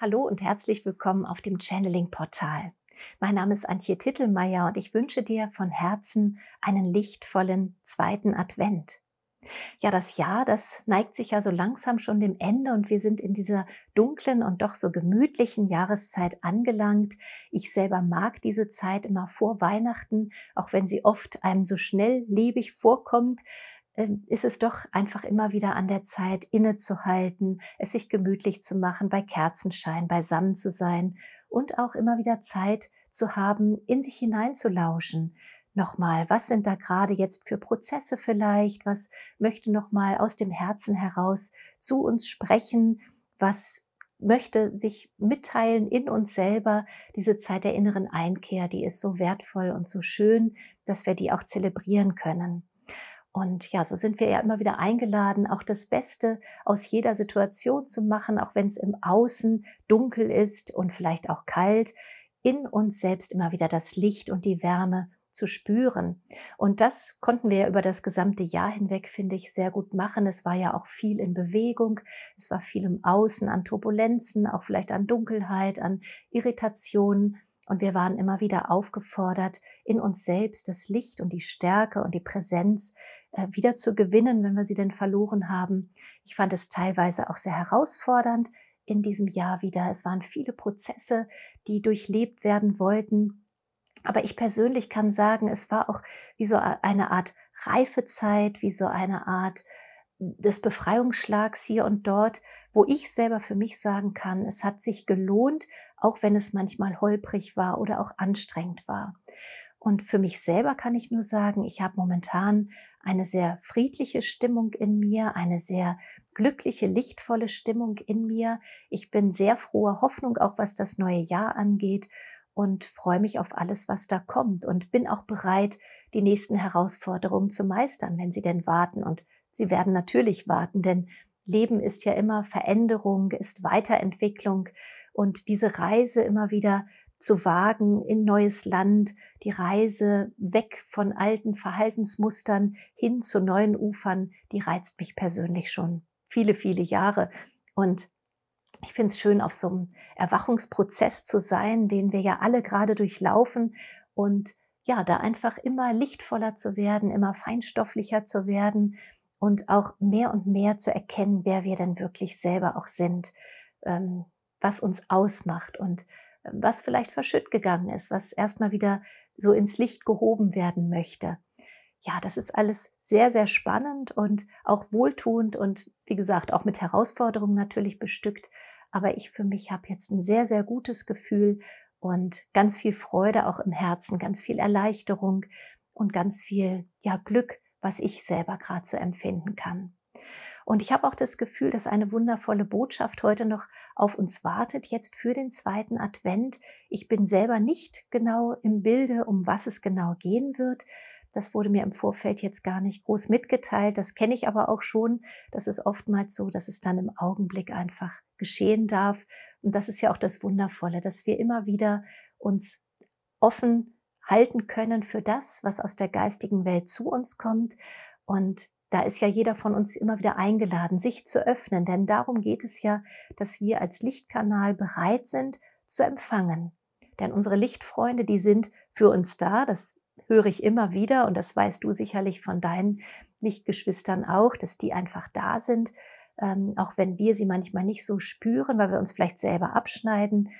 Hallo und herzlich willkommen auf dem Channeling-Portal. Mein Name ist Antje Tittelmeier und ich wünsche dir von Herzen einen lichtvollen zweiten Advent. Ja, das Jahr, das neigt sich ja so langsam schon dem Ende und wir sind in dieser dunklen und doch so gemütlichen Jahreszeit angelangt. Ich selber mag diese Zeit immer vor Weihnachten, auch wenn sie oft einem so schnelllebig vorkommt. Ist es doch einfach immer wieder an der Zeit, innezuhalten, es sich gemütlich zu machen, bei Kerzenschein beisammen zu sein und auch immer wieder Zeit zu haben, in sich hineinzulauschen. Nochmal, was sind da gerade jetzt für Prozesse vielleicht? Was möchte nochmal aus dem Herzen heraus zu uns sprechen? Was möchte sich mitteilen in uns selber? Diese Zeit der inneren Einkehr, die ist so wertvoll und so schön, dass wir die auch zelebrieren können. Und ja, so sind wir ja immer wieder eingeladen, auch das Beste aus jeder Situation zu machen, auch wenn es im Außen dunkel ist und vielleicht auch kalt, in uns selbst immer wieder das Licht und die Wärme zu spüren. Und das konnten wir ja über das gesamte Jahr hinweg, finde ich, sehr gut machen. Es war ja auch viel in Bewegung, es war viel im Außen an Turbulenzen, auch vielleicht an Dunkelheit, an Irritationen. Und wir waren immer wieder aufgefordert, in uns selbst das Licht und die Stärke und die Präsenz wieder zu gewinnen, wenn wir sie denn verloren haben. Ich fand es teilweise auch sehr herausfordernd in diesem Jahr wieder. Es waren viele Prozesse, die durchlebt werden wollten. Aber ich persönlich kann sagen, es war auch wie so eine Art Reifezeit, wie so eine Art des Befreiungsschlags hier und dort, wo ich selber für mich sagen kann, es hat sich gelohnt, auch wenn es manchmal holprig war oder auch anstrengend war. Und für mich selber kann ich nur sagen, ich habe momentan eine sehr friedliche Stimmung in mir, eine sehr glückliche, lichtvolle Stimmung in mir. Ich bin sehr froher Hoffnung, auch was das neue Jahr angeht und freue mich auf alles, was da kommt und bin auch bereit, die nächsten Herausforderungen zu meistern, wenn sie denn warten. Und sie werden natürlich warten, denn Leben ist ja immer Veränderung, ist Weiterentwicklung und diese Reise immer wieder zu wagen in neues Land, die Reise weg von alten Verhaltensmustern hin zu neuen Ufern, die reizt mich persönlich schon viele, viele Jahre. Und ich finde es schön, auf so einem Erwachungsprozess zu sein, den wir ja alle gerade durchlaufen und ja, da einfach immer lichtvoller zu werden, immer feinstofflicher zu werden und auch mehr und mehr zu erkennen, wer wir denn wirklich selber auch sind, ähm, was uns ausmacht und was vielleicht verschütt gegangen ist, was erstmal wieder so ins Licht gehoben werden möchte. Ja, das ist alles sehr, sehr spannend und auch wohltuend und wie gesagt auch mit Herausforderungen natürlich bestückt. Aber ich für mich habe jetzt ein sehr, sehr gutes Gefühl und ganz viel Freude auch im Herzen, ganz viel Erleichterung und ganz viel ja Glück, was ich selber gerade so empfinden kann. Und ich habe auch das Gefühl, dass eine wundervolle Botschaft heute noch auf uns wartet, jetzt für den zweiten Advent. Ich bin selber nicht genau im Bilde, um was es genau gehen wird. Das wurde mir im Vorfeld jetzt gar nicht groß mitgeteilt. Das kenne ich aber auch schon. Das ist oftmals so, dass es dann im Augenblick einfach geschehen darf. Und das ist ja auch das Wundervolle, dass wir immer wieder uns offen halten können für das, was aus der geistigen Welt zu uns kommt. Und da ist ja jeder von uns immer wieder eingeladen, sich zu öffnen, denn darum geht es ja, dass wir als Lichtkanal bereit sind zu empfangen. Denn unsere Lichtfreunde, die sind für uns da, das höre ich immer wieder und das weißt du sicherlich von deinen Lichtgeschwistern auch, dass die einfach da sind, ähm, auch wenn wir sie manchmal nicht so spüren, weil wir uns vielleicht selber abschneiden.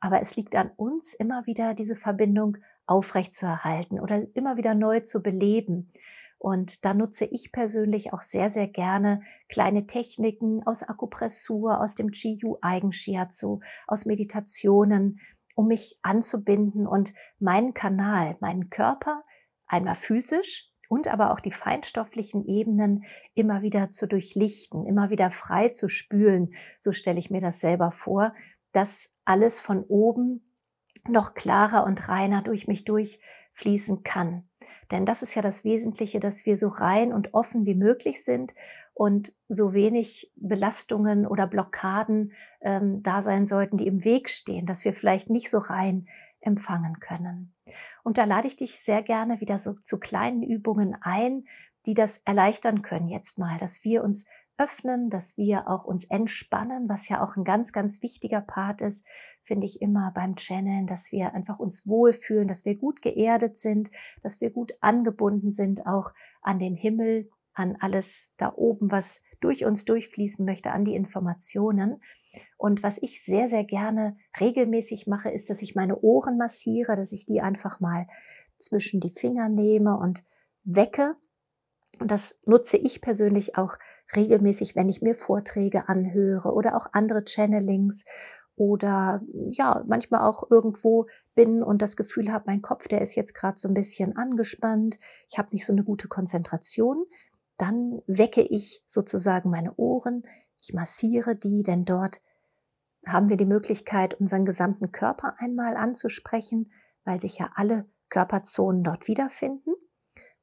Aber es liegt an uns, immer wieder diese Verbindung aufrechtzuerhalten oder immer wieder neu zu beleben. Und da nutze ich persönlich auch sehr, sehr gerne kleine Techniken aus Akupressur, aus dem Chiyu Eigenshiatsu, aus Meditationen, um mich anzubinden und meinen Kanal, meinen Körper einmal physisch und aber auch die feinstofflichen Ebenen immer wieder zu durchlichten, immer wieder frei zu spülen. So stelle ich mir das selber vor, dass alles von oben noch klarer und reiner durch mich durchfließen kann. Denn das ist ja das Wesentliche, dass wir so rein und offen wie möglich sind und so wenig Belastungen oder Blockaden ähm, da sein sollten, die im Weg stehen, dass wir vielleicht nicht so rein empfangen können. Und da lade ich dich sehr gerne wieder so zu kleinen Übungen ein, die das erleichtern können jetzt mal, dass wir uns öffnen, dass wir auch uns entspannen, was ja auch ein ganz, ganz wichtiger Part ist, finde ich immer beim Channeln, dass wir einfach uns wohlfühlen, dass wir gut geerdet sind, dass wir gut angebunden sind auch an den Himmel, an alles da oben, was durch uns durchfließen möchte, an die Informationen. Und was ich sehr, sehr gerne regelmäßig mache, ist, dass ich meine Ohren massiere, dass ich die einfach mal zwischen die Finger nehme und wecke. Und das nutze ich persönlich auch regelmäßig, wenn ich mir Vorträge anhöre oder auch andere Channelings oder ja, manchmal auch irgendwo bin und das Gefühl habe, mein Kopf, der ist jetzt gerade so ein bisschen angespannt, ich habe nicht so eine gute Konzentration, dann wecke ich sozusagen meine Ohren, ich massiere die, denn dort haben wir die Möglichkeit, unseren gesamten Körper einmal anzusprechen, weil sich ja alle Körperzonen dort wiederfinden.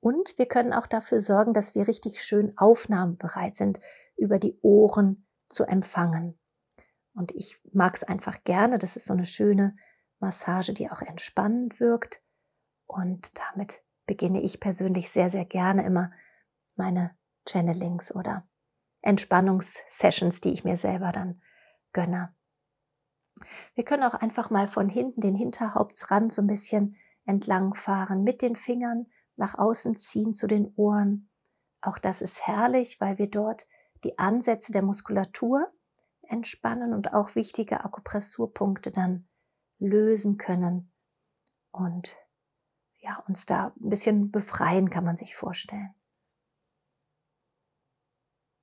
Und wir können auch dafür sorgen, dass wir richtig schön aufnahmebereit sind, über die Ohren zu empfangen. Und ich mag es einfach gerne. Das ist so eine schöne Massage, die auch entspannend wirkt. Und damit beginne ich persönlich sehr, sehr gerne immer meine Channelings oder Entspannungssessions, die ich mir selber dann gönne. Wir können auch einfach mal von hinten den Hinterhauptsrand so ein bisschen entlangfahren, mit den Fingern nach außen ziehen zu den Ohren. Auch das ist herrlich, weil wir dort die Ansätze der Muskulatur entspannen und auch wichtige Akupressurpunkte dann lösen können und ja, uns da ein bisschen befreien, kann man sich vorstellen.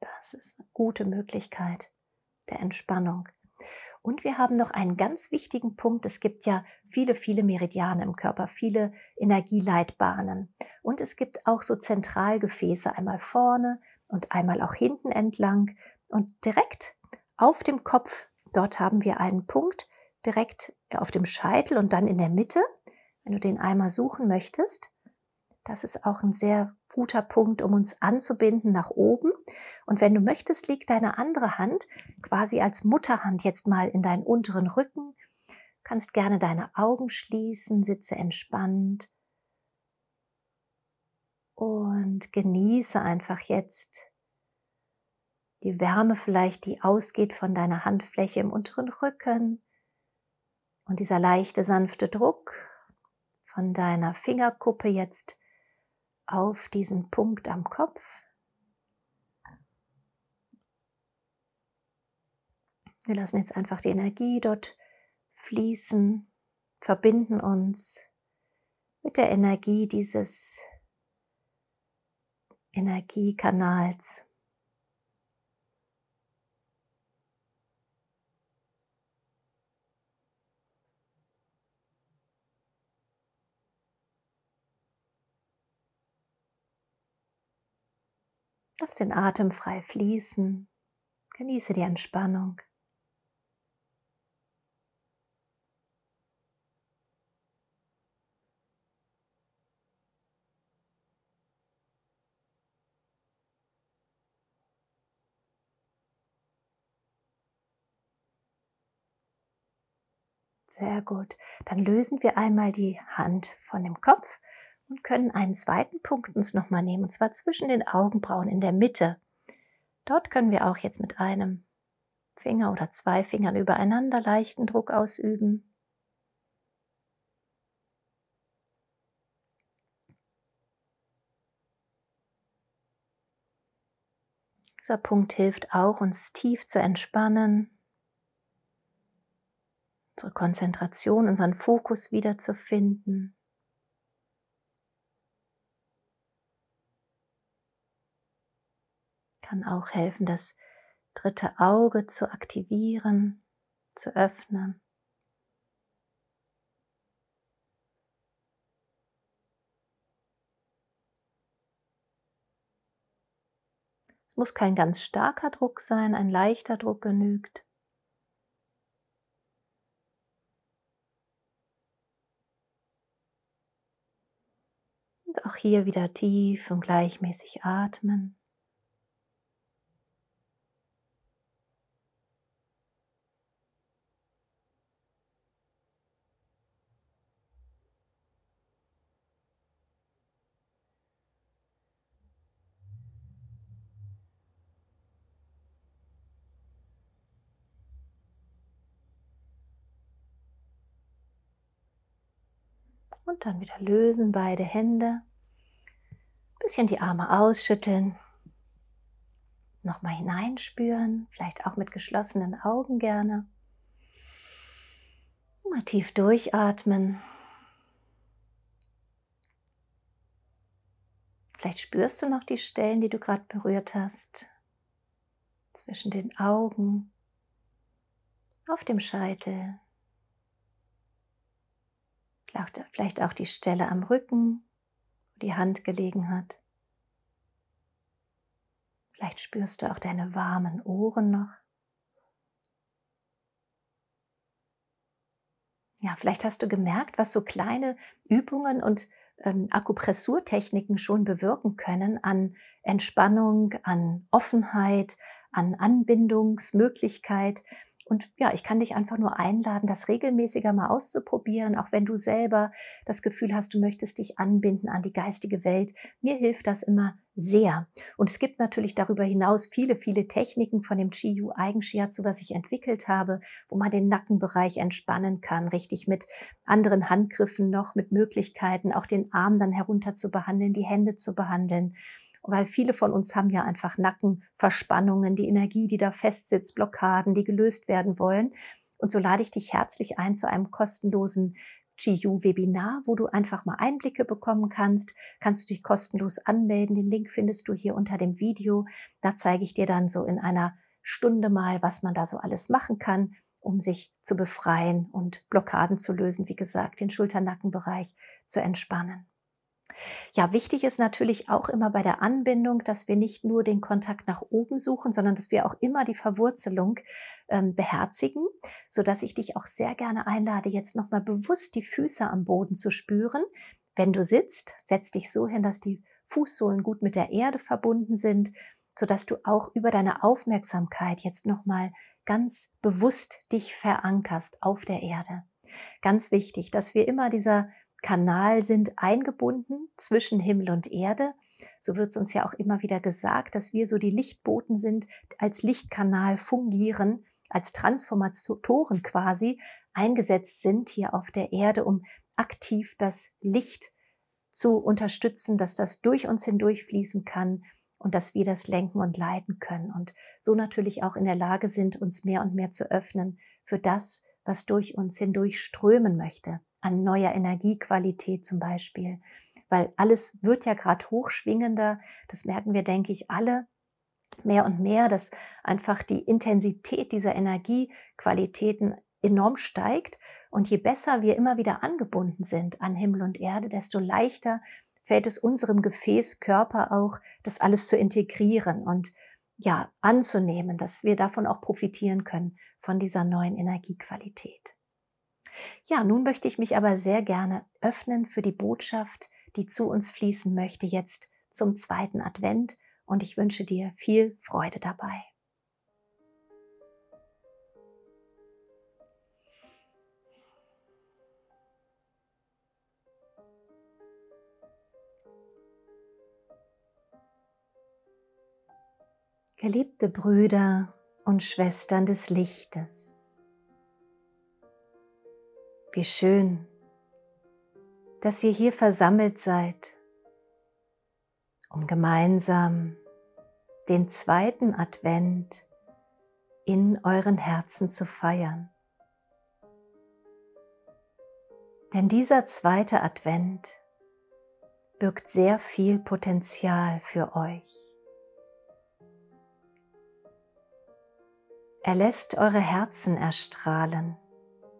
Das ist eine gute Möglichkeit der Entspannung. Und wir haben noch einen ganz wichtigen Punkt. Es gibt ja viele, viele Meridiane im Körper, viele Energieleitbahnen. Und es gibt auch so Zentralgefäße, einmal vorne und einmal auch hinten entlang. Und direkt auf dem Kopf, dort haben wir einen Punkt, direkt auf dem Scheitel und dann in der Mitte. Wenn du den einmal suchen möchtest, das ist auch ein sehr guter Punkt, um uns anzubinden nach oben. Und wenn du möchtest, leg deine andere Hand quasi als Mutterhand jetzt mal in deinen unteren Rücken. Kannst gerne deine Augen schließen, sitze entspannt und genieße einfach jetzt die Wärme vielleicht, die ausgeht von deiner Handfläche im unteren Rücken und dieser leichte, sanfte Druck von deiner Fingerkuppe jetzt auf diesen Punkt am Kopf. Wir lassen jetzt einfach die Energie dort fließen, verbinden uns mit der Energie dieses Energiekanals. Lass den Atem frei fließen. Genieße die Entspannung. Sehr gut. Dann lösen wir einmal die Hand von dem Kopf und können einen zweiten Punkt uns nochmal nehmen, und zwar zwischen den Augenbrauen in der Mitte. Dort können wir auch jetzt mit einem Finger oder zwei Fingern übereinander leichten Druck ausüben. Dieser Punkt hilft auch, uns tief zu entspannen, unsere Konzentration, unseren Fokus wiederzufinden. kann auch helfen, das dritte Auge zu aktivieren, zu öffnen. Es muss kein ganz starker Druck sein, ein leichter Druck genügt. Auch hier wieder tief und gleichmäßig atmen. Dann wieder lösen beide Hände. Bisschen die Arme ausschütteln. Nochmal hineinspüren, vielleicht auch mit geschlossenen Augen gerne. Mal tief durchatmen. Vielleicht spürst du noch die Stellen, die du gerade berührt hast. Zwischen den Augen, auf dem Scheitel. Vielleicht auch die Stelle am Rücken, wo die Hand gelegen hat. Vielleicht spürst du auch deine warmen Ohren noch. Ja, vielleicht hast du gemerkt, was so kleine Übungen und ähm, Akupressurtechniken schon bewirken können an Entspannung, an Offenheit, an Anbindungsmöglichkeit und ja, ich kann dich einfach nur einladen, das regelmäßiger mal auszuprobieren, auch wenn du selber das Gefühl hast, du möchtest dich anbinden an die geistige Welt. Mir hilft das immer sehr. Und es gibt natürlich darüber hinaus viele, viele Techniken von dem Chiyu Eigenshiatsu, was ich entwickelt habe, wo man den Nackenbereich entspannen kann, richtig mit anderen Handgriffen noch, mit Möglichkeiten, auch den Arm dann herunter zu behandeln, die Hände zu behandeln weil viele von uns haben ja einfach Nackenverspannungen, die Energie, die da festsitzt, Blockaden, die gelöst werden wollen. Und so lade ich dich herzlich ein zu einem kostenlosen GU-Webinar, wo du einfach mal Einblicke bekommen kannst. Kannst du dich kostenlos anmelden. Den Link findest du hier unter dem Video. Da zeige ich dir dann so in einer Stunde mal, was man da so alles machen kann, um sich zu befreien und Blockaden zu lösen. Wie gesagt, den Schulternackenbereich zu entspannen. Ja, wichtig ist natürlich auch immer bei der Anbindung, dass wir nicht nur den Kontakt nach oben suchen, sondern dass wir auch immer die Verwurzelung ähm, beherzigen, so dass ich dich auch sehr gerne einlade, jetzt nochmal bewusst die Füße am Boden zu spüren. Wenn du sitzt, setz dich so hin, dass die Fußsohlen gut mit der Erde verbunden sind, so dass du auch über deine Aufmerksamkeit jetzt nochmal ganz bewusst dich verankerst auf der Erde. Ganz wichtig, dass wir immer dieser Kanal sind eingebunden zwischen Himmel und Erde. So wird es uns ja auch immer wieder gesagt, dass wir so die Lichtboten sind, als Lichtkanal fungieren, als Transformatoren quasi eingesetzt sind hier auf der Erde, um aktiv das Licht zu unterstützen, dass das durch uns hindurch fließen kann und dass wir das lenken und leiten können und so natürlich auch in der Lage sind, uns mehr und mehr zu öffnen für das, was durch uns hindurch strömen möchte an neuer Energiequalität zum Beispiel. Weil alles wird ja gerade hochschwingender. Das merken wir, denke ich, alle mehr und mehr, dass einfach die Intensität dieser Energiequalitäten enorm steigt. Und je besser wir immer wieder angebunden sind an Himmel und Erde, desto leichter fällt es unserem Gefäß, Körper auch, das alles zu integrieren und ja, anzunehmen, dass wir davon auch profitieren können, von dieser neuen Energiequalität. Ja, nun möchte ich mich aber sehr gerne öffnen für die Botschaft, die zu uns fließen möchte jetzt zum zweiten Advent und ich wünsche dir viel Freude dabei. Geliebte Brüder und Schwestern des Lichtes, wie schön, dass ihr hier versammelt seid, um gemeinsam den zweiten Advent in euren Herzen zu feiern. Denn dieser zweite Advent birgt sehr viel Potenzial für euch. Er lässt eure Herzen erstrahlen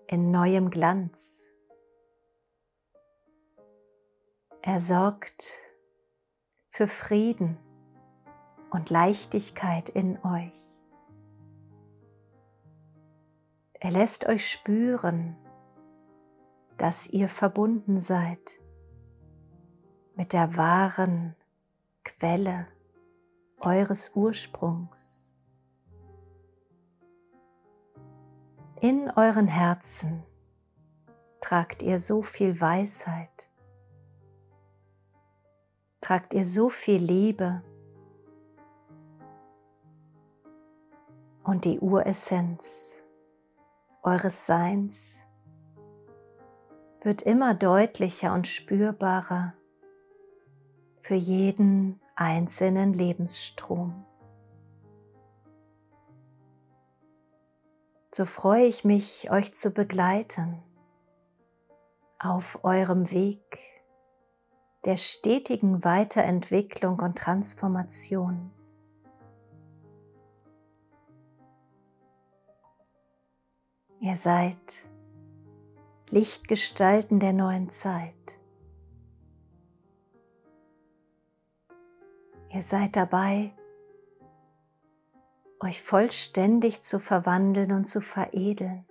in neuem Glanz. Er sorgt für Frieden und Leichtigkeit in euch. Er lässt euch spüren, dass ihr verbunden seid mit der wahren Quelle eures Ursprungs. In euren Herzen. Tragt ihr so viel Weisheit, tragt ihr so viel Liebe. Und die Uressenz eures Seins wird immer deutlicher und spürbarer für jeden einzelnen Lebensstrom. So freue ich mich, euch zu begleiten auf eurem Weg der stetigen Weiterentwicklung und Transformation. Ihr seid Lichtgestalten der neuen Zeit. Ihr seid dabei, euch vollständig zu verwandeln und zu veredeln.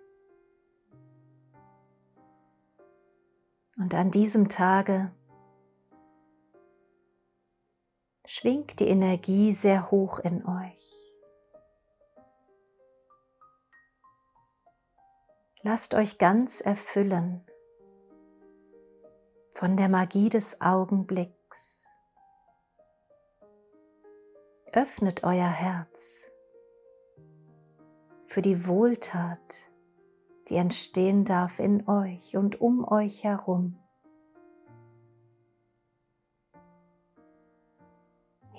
Und an diesem Tage schwingt die Energie sehr hoch in euch. Lasst euch ganz erfüllen von der Magie des Augenblicks. Öffnet euer Herz für die Wohltat, die entstehen darf in euch und um euch herum.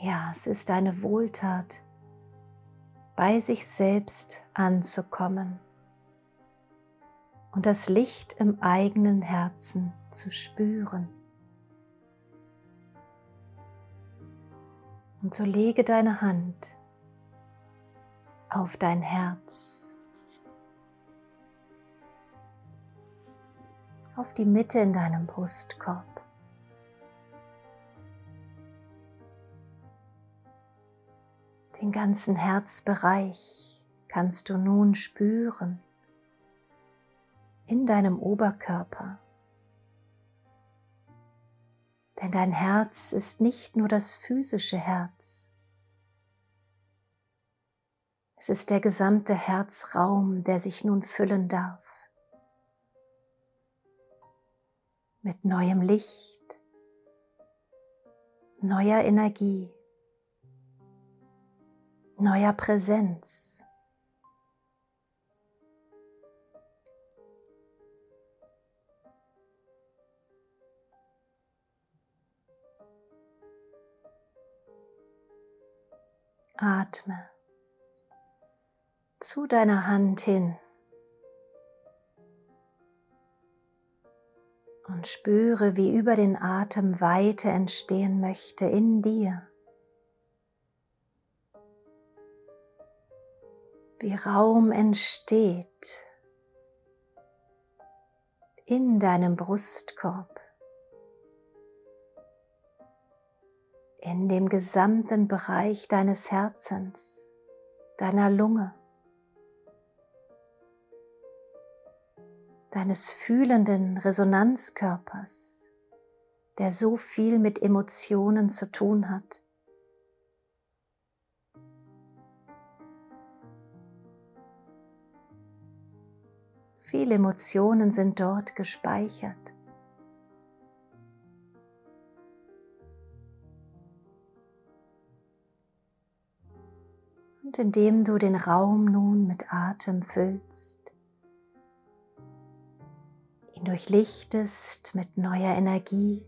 Ja, es ist eine Wohltat, bei sich selbst anzukommen und das Licht im eigenen Herzen zu spüren. Und so lege deine Hand auf dein Herz, auf die Mitte in deinem Brustkorb. Den ganzen Herzbereich kannst du nun spüren in deinem Oberkörper. Denn dein Herz ist nicht nur das physische Herz. Es ist der gesamte Herzraum, der sich nun füllen darf. Mit neuem Licht, neuer Energie, neuer Präsenz. Atme zu deiner Hand hin und spüre, wie über den Atem Weite entstehen möchte in dir. Wie Raum entsteht in deinem Brustkorb. in dem gesamten Bereich deines Herzens, deiner Lunge, deines fühlenden Resonanzkörpers, der so viel mit Emotionen zu tun hat. Viele Emotionen sind dort gespeichert. Und indem du den Raum nun mit Atem füllst, ihn durchlichtest mit neuer Energie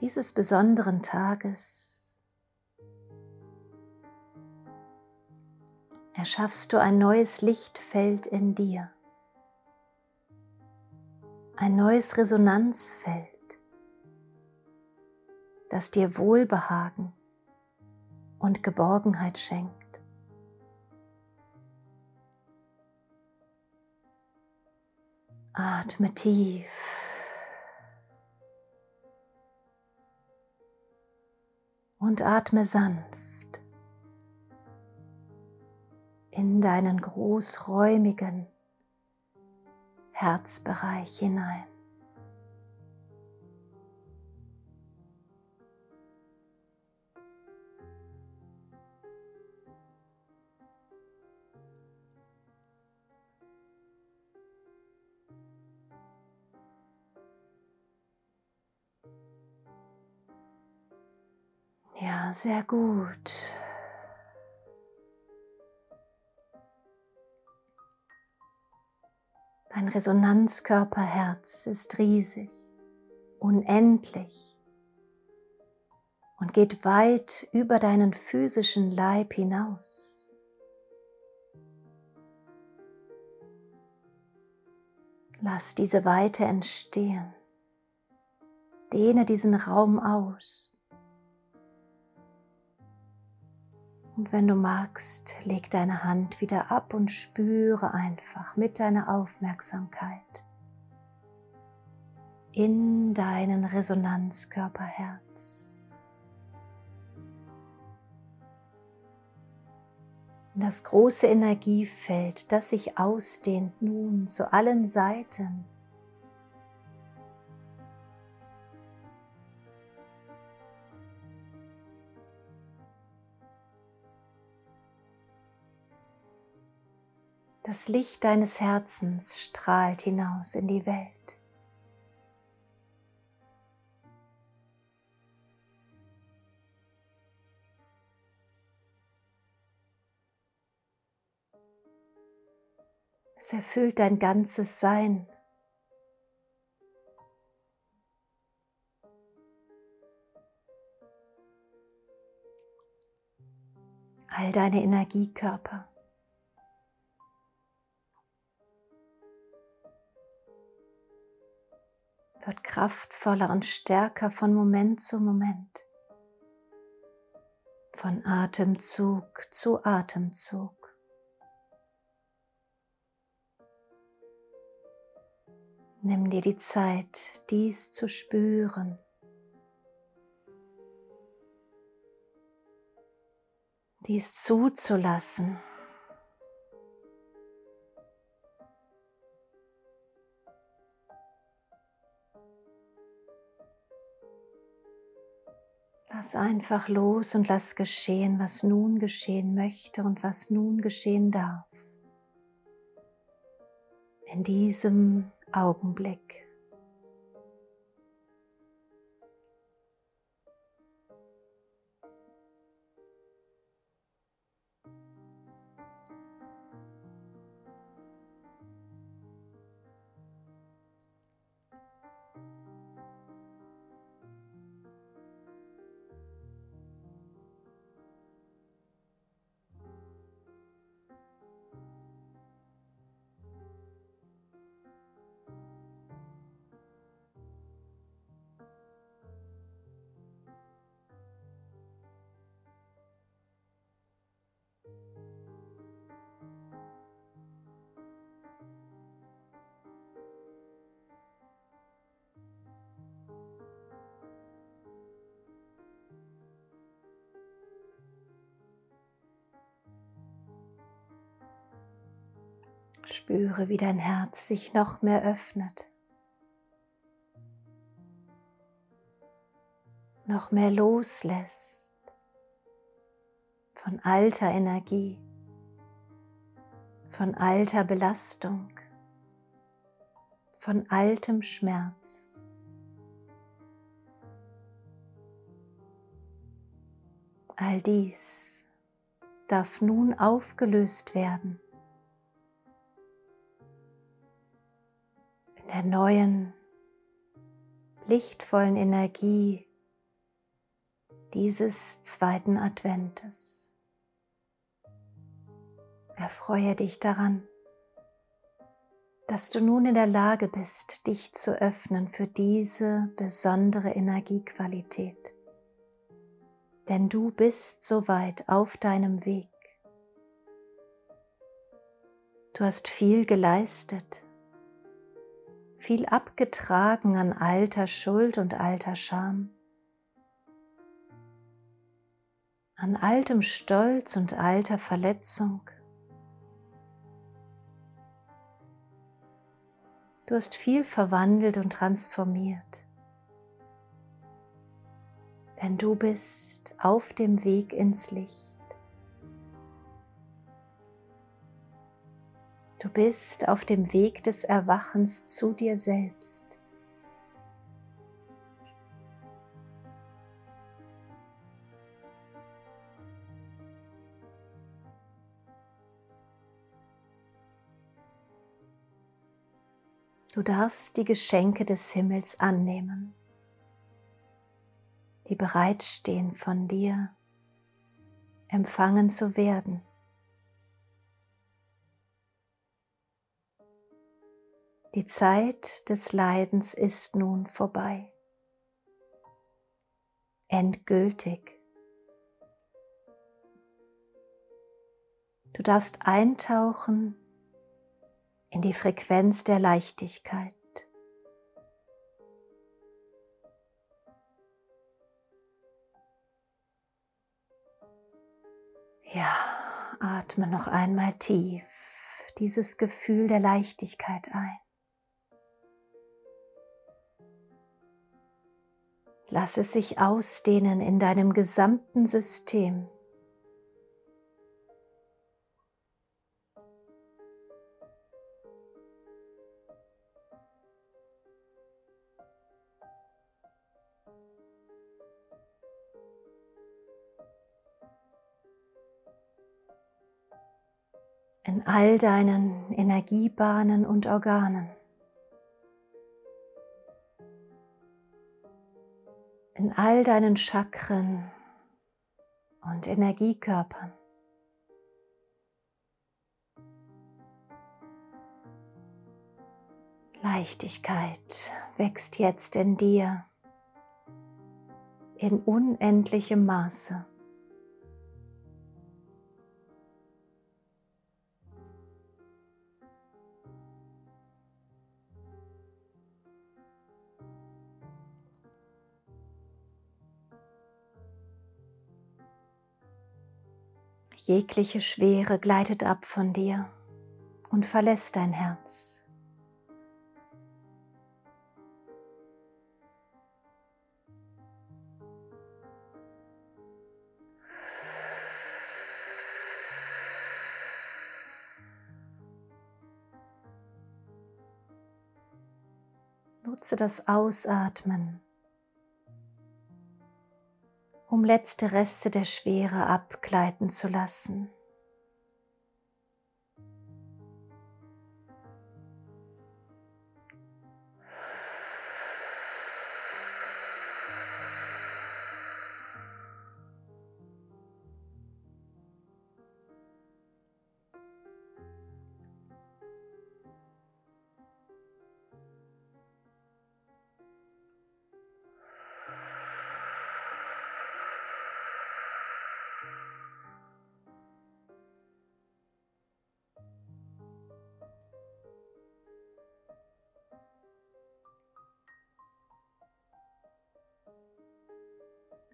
dieses besonderen Tages, erschaffst du ein neues Lichtfeld in dir, ein neues Resonanzfeld, das dir Wohlbehagen und Geborgenheit schenkt. Atme tief. Und atme sanft in deinen großräumigen Herzbereich hinein. Ja, sehr gut. Dein Resonanzkörperherz ist riesig, unendlich und geht weit über deinen physischen Leib hinaus. Lass diese Weite entstehen. Dehne diesen Raum aus. Und wenn du magst, leg deine Hand wieder ab und spüre einfach mit deiner Aufmerksamkeit in deinen Resonanzkörperherz. Das große Energiefeld, das sich ausdehnt nun zu allen Seiten Das Licht deines Herzens strahlt hinaus in die Welt. Es erfüllt dein ganzes Sein. All deine Energiekörper. Wird kraftvoller und stärker von Moment zu Moment, von Atemzug zu Atemzug. Nimm dir die Zeit, dies zu spüren. Dies zuzulassen. Lass einfach los und lass geschehen, was nun geschehen möchte und was nun geschehen darf. In diesem Augenblick. Spüre, wie dein Herz sich noch mehr öffnet, noch mehr loslässt von alter Energie, von alter Belastung, von altem Schmerz. All dies darf nun aufgelöst werden der neuen, lichtvollen Energie dieses zweiten Adventes. Erfreue dich daran, dass du nun in der Lage bist, dich zu öffnen für diese besondere Energiequalität. Denn du bist soweit auf deinem Weg. Du hast viel geleistet viel abgetragen an alter Schuld und alter Scham, an altem Stolz und alter Verletzung. Du hast viel verwandelt und transformiert, denn du bist auf dem Weg ins Licht. Du bist auf dem Weg des Erwachens zu dir selbst. Du darfst die Geschenke des Himmels annehmen, die bereitstehen von dir, empfangen zu werden. Die Zeit des Leidens ist nun vorbei. Endgültig. Du darfst eintauchen in die Frequenz der Leichtigkeit. Ja, atme noch einmal tief dieses Gefühl der Leichtigkeit ein. Lass es sich ausdehnen in deinem gesamten System. in all deinen Energiebahnen und Organen. In all deinen Chakren und Energiekörpern. Leichtigkeit wächst jetzt in dir in unendlichem Maße. Jegliche Schwere gleitet ab von dir und verlässt dein Herz. Nutze das Ausatmen um letzte Reste der Schwere abgleiten zu lassen.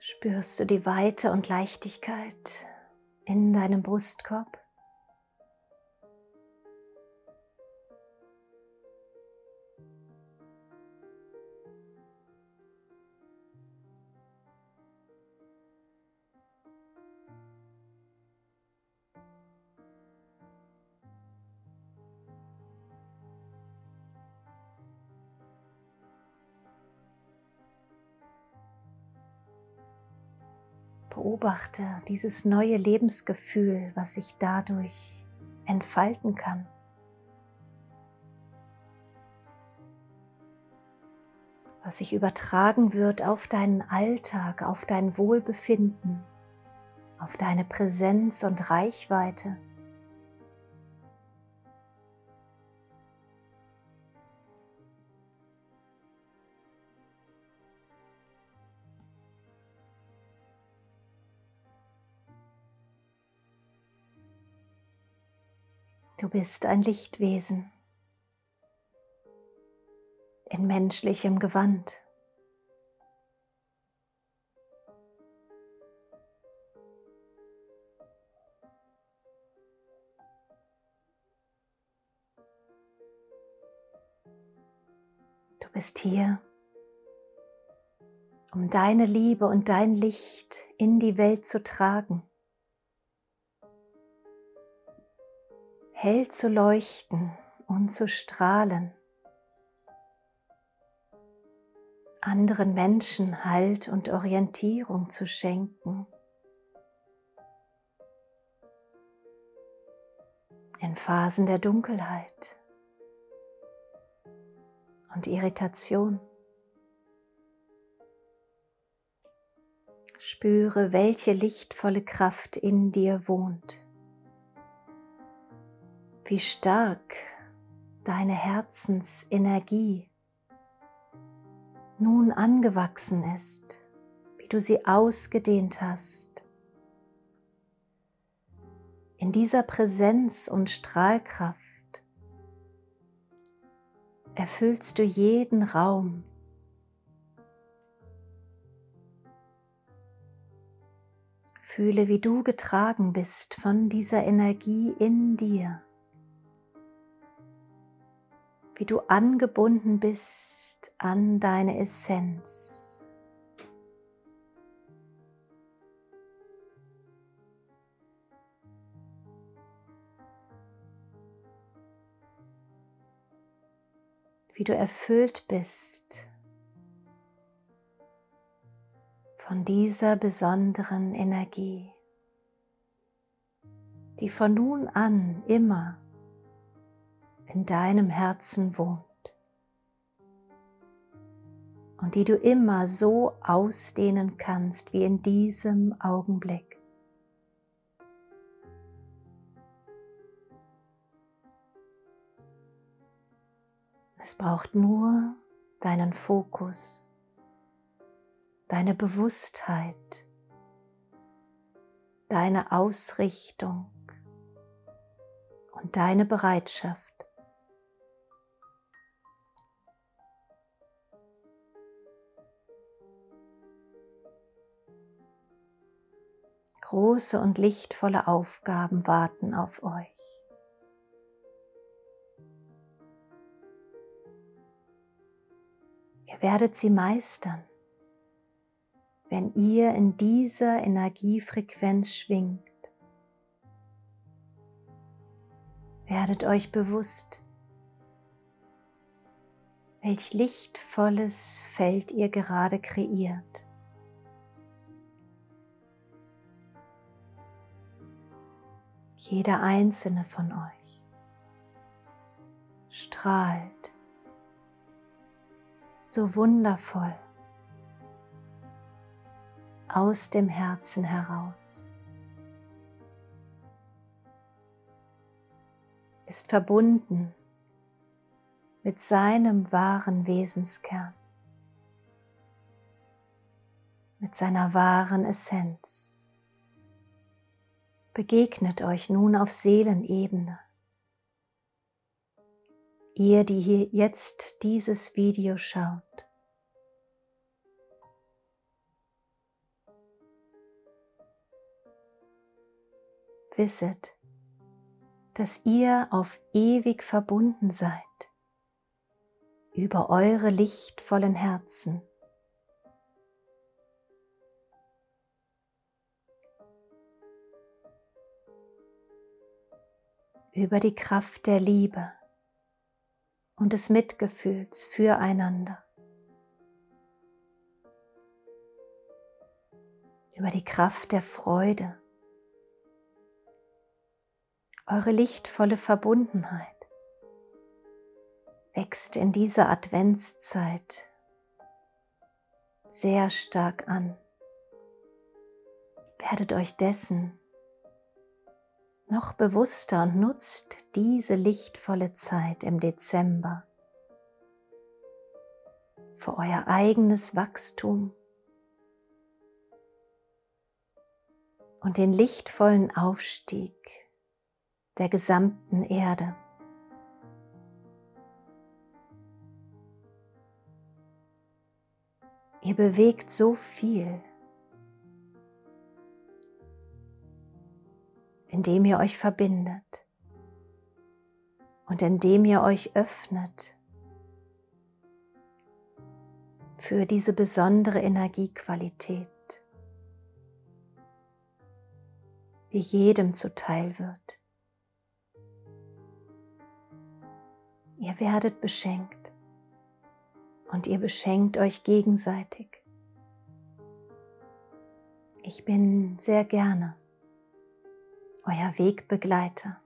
Spürst du die Weite und Leichtigkeit in deinem Brustkorb. Beobachte dieses neue Lebensgefühl, was sich dadurch entfalten kann. Was sich übertragen wird auf deinen Alltag, auf dein Wohlbefinden, auf deine Präsenz und Reichweite. Du bist ein Lichtwesen in menschlichem Gewand. Du bist hier, um deine Liebe und dein Licht in die Welt zu tragen. Hell zu leuchten und zu strahlen, anderen Menschen Halt und Orientierung zu schenken, in Phasen der Dunkelheit, und Irritation. Spüre, welche lichtvolle Kraft in dir wohnt. Wie stark deine Herzensenergie nun angewachsen ist, wie du sie ausgedehnt hast. In dieser Präsenz und Strahlkraft erfüllst du jeden Raum. Fühle, wie du getragen bist von dieser Energie in dir, wie du angebunden bist an deine Essenz. wie du erfüllt bist von dieser besonderen Energie, die von nun an immer in deinem Herzen wohnt und die du immer so ausdehnen kannst wie in diesem Augenblick. Es braucht nur deinen Fokus, deine Bewusstheit, deine Ausrichtung und deine Bereitschaft. Große und lichtvolle Aufgaben warten auf euch. Ihr werdet sie meistern, wenn ihr in dieser Energiefrequenz schwingt. Werdet euch bewusst, welch lichtvolles Feld ihr gerade kreiert. Jeder einzelne von euch strahlt so wundervoll aus dem Herzen heraus. Ist verbunden mit seinem wahren Wesenskern, mit seiner wahren Essenz. Begegnet euch nun auf Seelenebene ihr, die hier jetzt dieses Video schaut. Wisset, dass ihr auf ewig verbunden seid über eure lichtvollen Herzen. Über die Kraft der Liebe und des Mitgefühls füreinander. Über die Kraft der Freude, eure lichtvolle Verbundenheit wächst in dieser Adventszeit sehr stark an. Werdet euch dessen noch bewusster und nutzt diese lichtvolle Zeit im Dezember für euer eigenes Wachstum und den lichtvollen Aufstieg der gesamten Erde. Ihr bewegt so viel indem ihr euch verbindet und indem ihr euch öffnet für diese besondere Energiequalität, die jedem zuteil wird. Ihr werdet beschenkt und ihr beschenkt euch gegenseitig. Ich bin sehr gerne euer Wegbegleiter.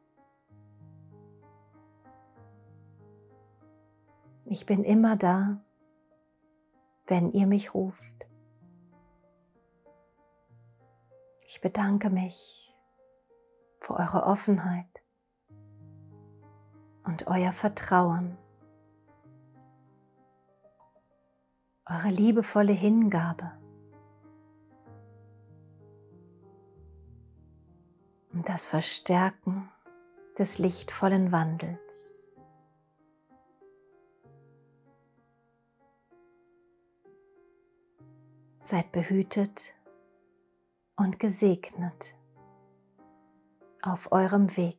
Ich bin immer da, wenn ihr mich ruft. Ich bedanke mich für eure Offenheit und euer Vertrauen, eure liebevolle Hingabe und das Verstärken des lichtvollen Wandels. Seid behütet und gesegnet auf eurem Weg.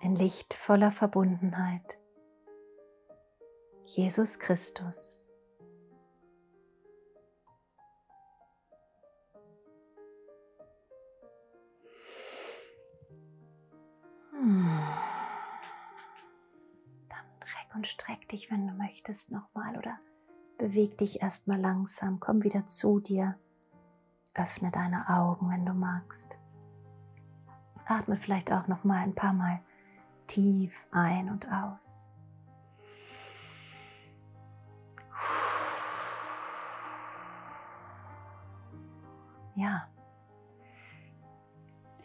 In lichtvoller Verbundenheit. Jesus Christus. Hmm und streck dich, wenn du möchtest, nochmal oder beweg dich erstmal langsam, komm wieder zu dir, öffne deine Augen, wenn du magst. Atme vielleicht auch noch mal ein paar Mal tief ein und aus. Ja,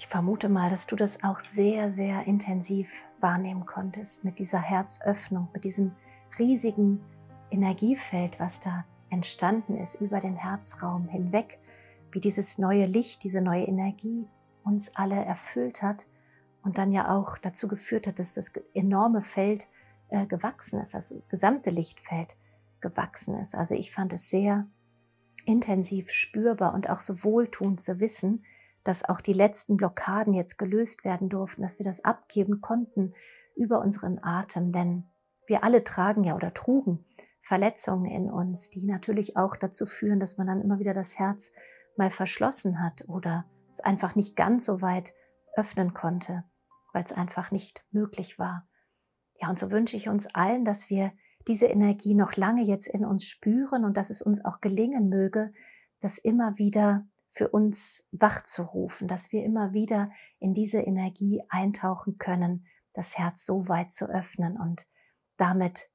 vermute mal, dass du das auch sehr, sehr intensiv wahrnehmen konntest mit dieser Herzöffnung, mit diesem riesigen Energiefeld, was da entstanden ist über den Herzraum hinweg, wie dieses neue Licht, diese neue Energie uns alle erfüllt hat und dann ja auch dazu geführt hat, dass das enorme Feld äh, gewachsen ist, also das gesamte Lichtfeld gewachsen ist. Also ich fand es sehr intensiv spürbar und auch so wohltuend zu wissen, dass auch die letzten Blockaden jetzt gelöst werden durften, dass wir das abgeben konnten über unseren Atem, denn wir alle tragen ja oder trugen Verletzungen in uns, die natürlich auch dazu führen, dass man dann immer wieder das Herz mal verschlossen hat oder es einfach nicht ganz so weit öffnen konnte, weil es einfach nicht möglich war. Ja, und so wünsche ich uns allen, dass wir diese Energie noch lange jetzt in uns spüren und dass es uns auch gelingen möge, das immer wieder für uns wach zu rufen, dass wir immer wieder in diese Energie eintauchen können, das Herz so weit zu öffnen und damit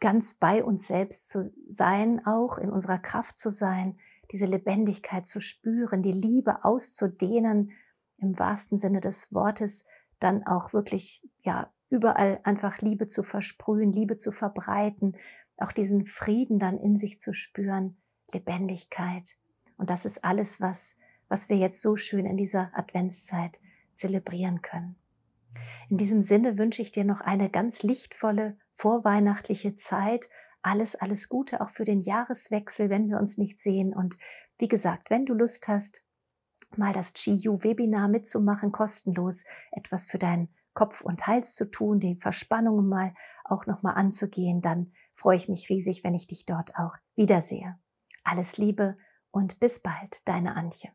ganz bei uns selbst zu sein, auch in unserer Kraft zu sein, diese Lebendigkeit zu spüren, die Liebe auszudehnen, im wahrsten Sinne des Wortes, dann auch wirklich, ja, überall einfach Liebe zu versprühen, Liebe zu verbreiten, auch diesen Frieden dann in sich zu spüren, Lebendigkeit. Und das ist alles, was, was wir jetzt so schön in dieser Adventszeit zelebrieren können. In diesem Sinne wünsche ich dir noch eine ganz lichtvolle vorweihnachtliche Zeit. Alles, alles Gute auch für den Jahreswechsel, wenn wir uns nicht sehen. Und wie gesagt, wenn du Lust hast, mal das GU-Webinar mitzumachen, kostenlos, etwas für deinen Kopf und Hals zu tun, die Verspannungen mal auch nochmal anzugehen, dann freue ich mich riesig, wenn ich dich dort auch wiedersehe. Alles Liebe und bis bald, deine Antje.